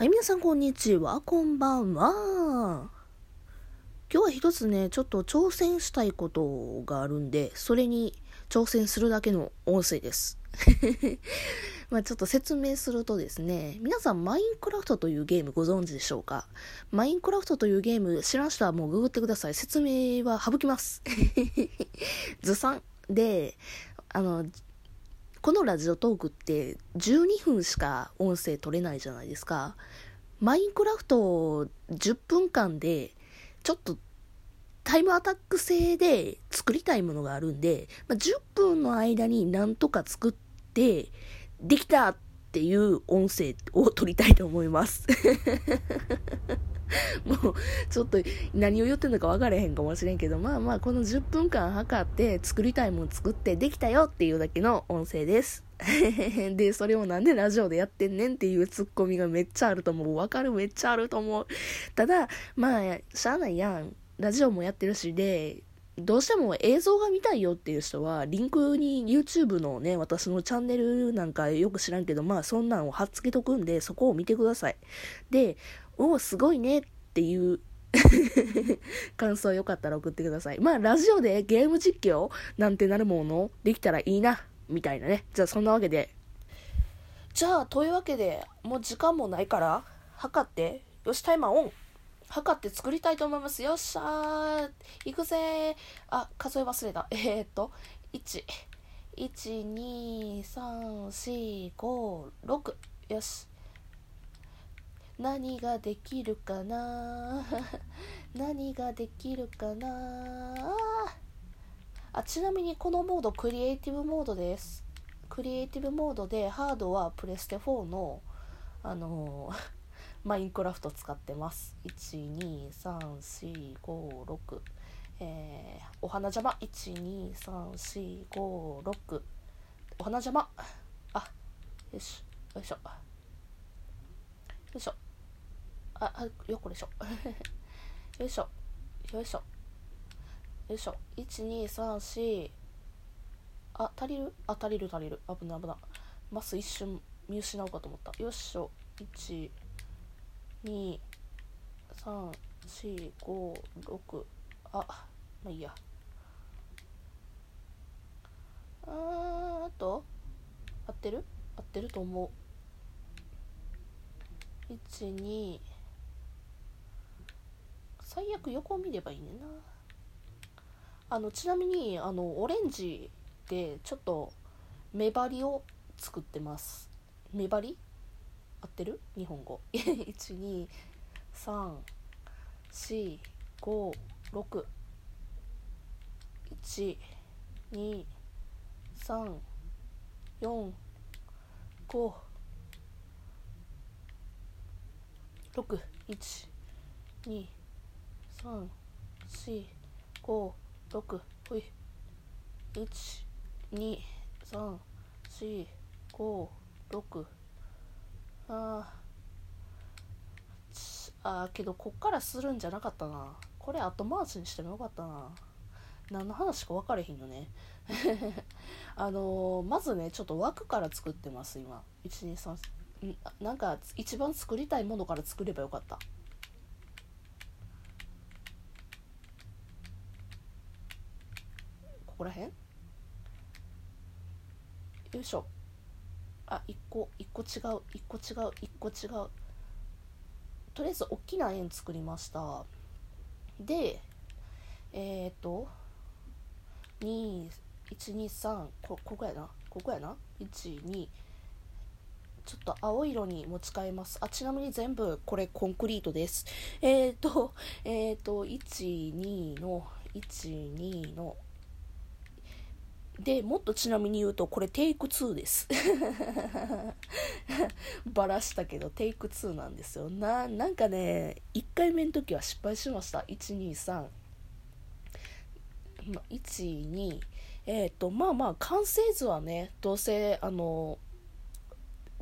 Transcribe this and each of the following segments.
はい、皆さんこんにちは、こんばんは。今日は一つね、ちょっと挑戦したいことがあるんで、それに挑戦するだけの音声です。まあちょっと説明するとですね、皆さんマインクラフトというゲームご存知でしょうか？マインクラフトというゲーム知らん人はもうググってください。説明は省きます。ずさん。で、あの、このラジオトークって12分しか音声取れないじゃないですか。マインクラフト10分間でちょっとタイムアタック制で作りたいものがあるんで、まあ、10分の間になんとか作ってできたっていう音声を取りたいと思います。もう、ちょっと何を言ってんのか分からへんかもしれんけど、まあまあ、この10分間測って作りたいもん作ってできたよっていうだけの音声です。で、それをなんでラジオでやってんねんっていうツッコミがめっちゃあると思う。わかるめっちゃあると思う。ただ、まあ、しゃあないやん。ラジオもやってるしで、どうしても映像が見たいよっていう人は、リンクに YouTube のね、私のチャンネルなんかよく知らんけど、まあそんなんを貼っつけとくんで、そこを見てください。で、おお、すごいねっていう 感想よかったら送ってください。まあ、ラジオでゲーム実況なんてなるものできたらいいな、みたいなね。じゃあ、そんなわけで。じゃあ、というわけで、もう時間もないから、測って、よし、タイマーオン測って作りたいと思います。よっしゃー行くぜあ、数え忘れた。えー、っと、1、1、2、3、4、5、6。よし。何ができるかな 何ができるかなあちなみにこのモードクリエイティブモードですクリエイティブモードでハードはプレステ4のあのー、マインクラフト使ってます12345えー、お花邪魔12345お花邪魔あよしよいしょよいしょあ、あ、よこれしょ。よいしょ。よいしょ。よいしょ。1、2、3、4。あ、足りる？あ、足りる足りる。危ない危ない。マス一瞬見失うかと思った。よいしょ。1、2、3、4、5、6。あ、まあいいや。ああと、合ってる？合ってると思う。1、2、最悪横を見ればいいねんなあのちなみにあのオレンジでちょっと目張りを作ってます目張り？合ってる？日本語。1234567 1 2 3 4 5 6 1 2三四五六。ほい。一二三四五六。ああけどこっからするんじゃなかったな。これ後回しにしてもよかったな。何の話か分かれへんよね。あのー、まずねちょっと枠から作ってます今。123なんか一番作りたいものから作ればよかった。こらへんよいしょ。あ一個一個違う一個違う一個違う。とりあえず大きな円作りました。でえっ、ー、と2123こここやな。ここやな。12ちょっと青色に持ち替えます。あ、ちなみに全部これコンクリートです。えっ、ー、と、えっ、ー、と、1、2の、1、2の、で、もっとちなみに言うと、これテイク2です。バラしたけど、テイク2なんですよ。な、なんかね、1回目の時は失敗しました。1、2、3。ま、1、2、えっ、ー、と、まあまあ、完成図はね、どうせ、あの、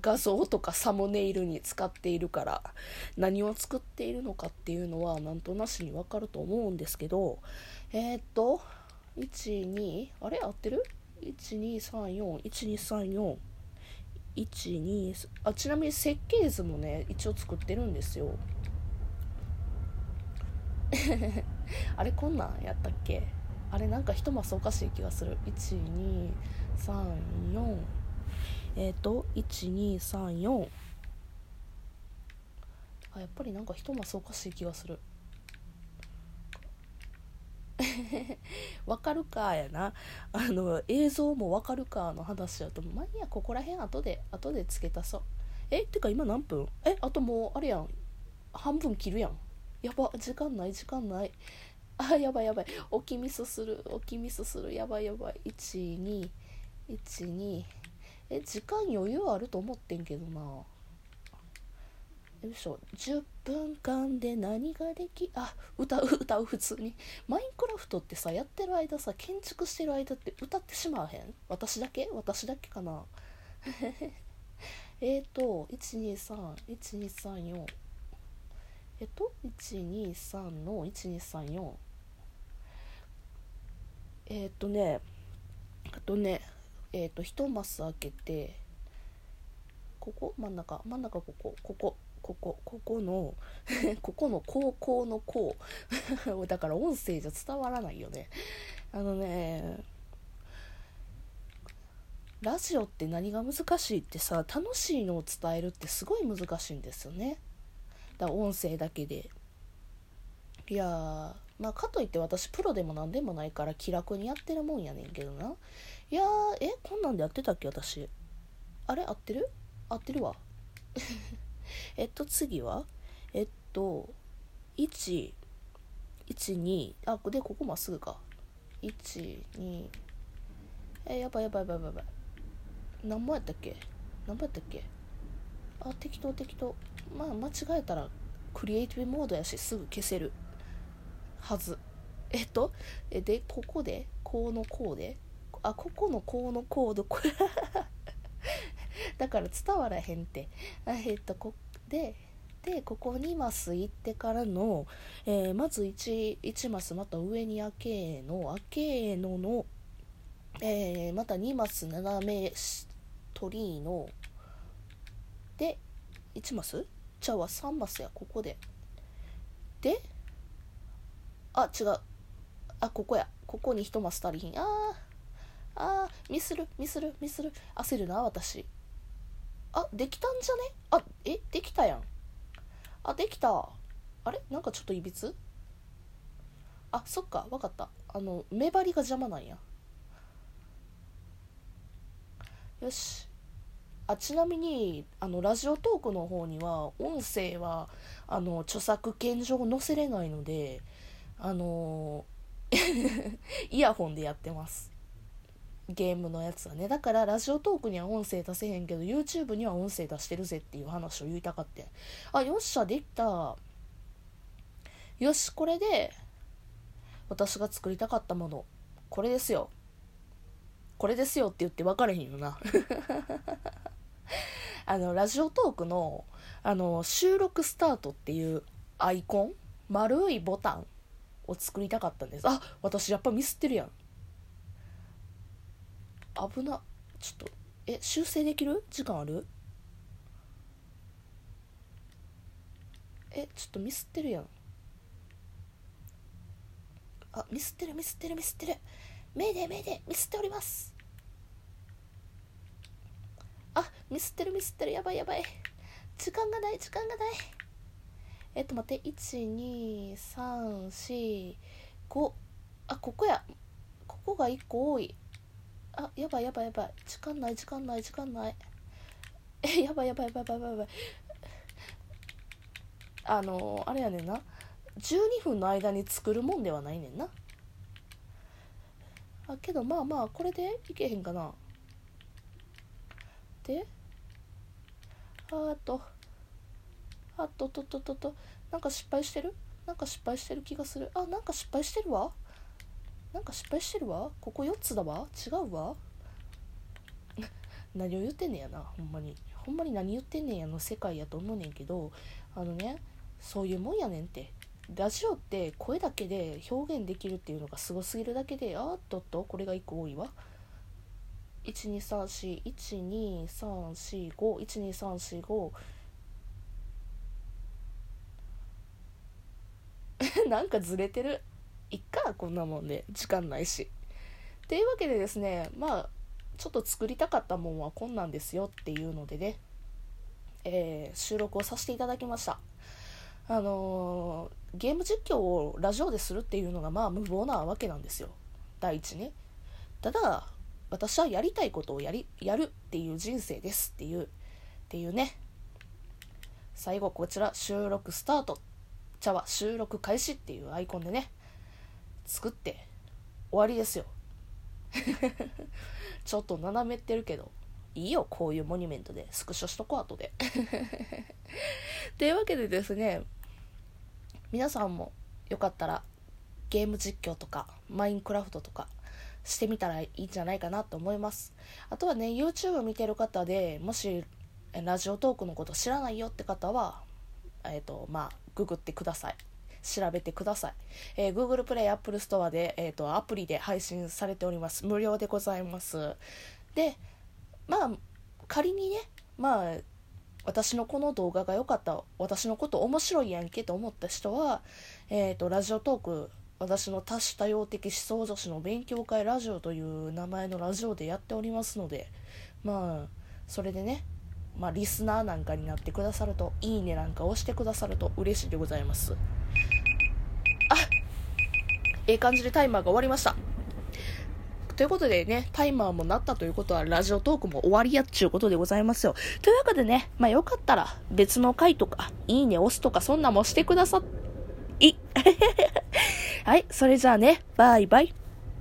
画像とかサムネイルに使っているから何を作っているのかっていうのはなんとなしにわかると思うんですけどえっ、と12あれ？合ってる ?12341234 12あちなみに設計図もね一応作ってるんですよ。あれこんなんやったっけ？あれなんか一マスおかしい気がする。1234えっ、ー、と1234あやっぱりなんか一マスおかしい気がする。わかるかやな。あの映像もわかるかの話やとまあいいやここら辺後で後で付け足そう。えってか今何分？えあともうあれやん。半分切るやん。やば時間ない時間ない。あやばいやばい。置きミスする置きミスする。やばいやばい。1212え時間余裕あると思ってんけどな。よいしょ。10分間で何ができあ歌う歌う普通に。マインクラフトってさやってる間さ建築してる間って歌ってしまわへん？私だけ？私だけかな？えっと1231234124えっと123の1234えっとねあとねえっと1マス開けてここ？真ん中？真ん中ここ？ここ。ここここの ここの高校の校 だから音声じゃ伝わらないよね。あのねラジオって何が難しいってさ楽しいのを伝えるってすごい難しいんですよね。だから音声だけで。いやまあかといって私プロでも何でもないから気楽にやってるもんやねんけどな。いやーえこんなんでやってたっけ私。あれ合ってる？合ってるわ。えっと次は？えっと112あでここまっすぐか。12えやばいやばいやばいやばい何もやったっけ？何もやったっけ？あ適当適当。まあ間違えたらクリエイティブモードやしすぐ消せる。はず。えっとえでここで？こうのこうで？あここのこうのコード。これだから伝わらへんって。えっとこででここ2マス行ってからの、えー、まず 1, 1マスまた上に開けの開けのの、えー、また2マス斜め鳥居ので1マス？ちゃうわ3マスやここで。であ違う。あここや。ここに1マス足りひん。あーあーミスるミスるミスる。焦るな私。あできたんじゃね？あえできたやん。あできた。あれ？なんかちょっといびつ？あそっか。わかった。あの目張りが邪魔なんや。よし。あちなみにあのラジオトークの方には音声はあの著作権上載せれないのであの イヤホンでやってます。ゲームのやつはね。だからラジオトークには音声出せへんけど YouTube には音声出してるぜっていう話を言いたかってあよっしゃできた。よしこれで私が作りたかったもの。これですよ。これですよって言って分かれへんよな。あのラジオトークのあの収録スタートっていうアイコン丸いボタンを作りたかったんです。あ私やっぱミスってるやん。危なちょっとえ修正できる？時間ある？えちょっとミスってるやん。あミスってるミスってるミスってる。目で目でミスっております。あミスってるミスってるやばいやばい。時間がない時間がない。えっと待って12345あここや。ここが1個多い。あやばいやばいやばい。時間ない時間ない時間ない。え やばいやばいやばいやばいやばい。あのあれやねんな。12分の間に作るもんではないねんな。あけどまあまあこれでいけへんかな。であとあとととととなんか失敗してる？なんか失敗してる気がする。あなんか失敗してるわ。なんか失敗してるわ？ここ4つだわ？違うわ？何を言ってんねやなほんまに。ほんまに何言ってんねんやの世界やと思うねんけどあのねそういうもんやねんって。ラジオって声だけで表現できるっていうのがすごすぎるだけであっとっとこれが1個多いわ。1234123451234 なんかずれてる。いっかこんなもんで。時間ないし。っていうわけでですねまあちょっと作りたかったもんはこんなんですよっていうのでね、えー、収録をさせていただきました。あのー、ゲーム実況をラジオでするっていうのがまあ無謀なわけなんですよ。第一ねただ私はやりたいことをやりやるっていう人生ですっていうっていうね。最後こちら収録スタート。茶は収録開始っていうアイコンでね。作って終わりですよ ちょっと斜めってるけどいいよこういうモニュメントでスクショしとこう後で というわけでですね皆さんもよかったらゲーム実況とかマインクラフトとかしてみたらいいんじゃないかなと思います。あとはね、YouTube 見てる方でもしラジオトークのこと知らないよって方は、えっ、ー、と、まあ、ググってください。調べてください。えー、Google Play、Apple Store で、えっ、ー、と、アプリで配信されております。無料でございます。で、まあ、仮にね、まあ、私のこの動画が良かった、私のこと面白いやんけと思った人は、えっ、と、ラジオトーク私の多種多様的思想女子の勉強会ラジオという名前のラジオでやっておりますのでまあそれでねまあリスナーなんかになってくださるといいねなんか押してくださると嬉しいでございますあええ感じでタイマーが終わりましたということでね、タイマーもなったということは、ラジオトークも終わりやっちゅうことでございますよ。というわけでね、まあよかったら別の回とか、いいね押すとかそんなもしてください。はい、それじゃあね、バイバイ。